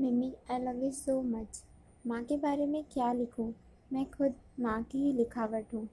Mummy I love you so much माँ के बारे में क्या लिखूँ? मैं खुद माँ की ही लिखावट हूँ।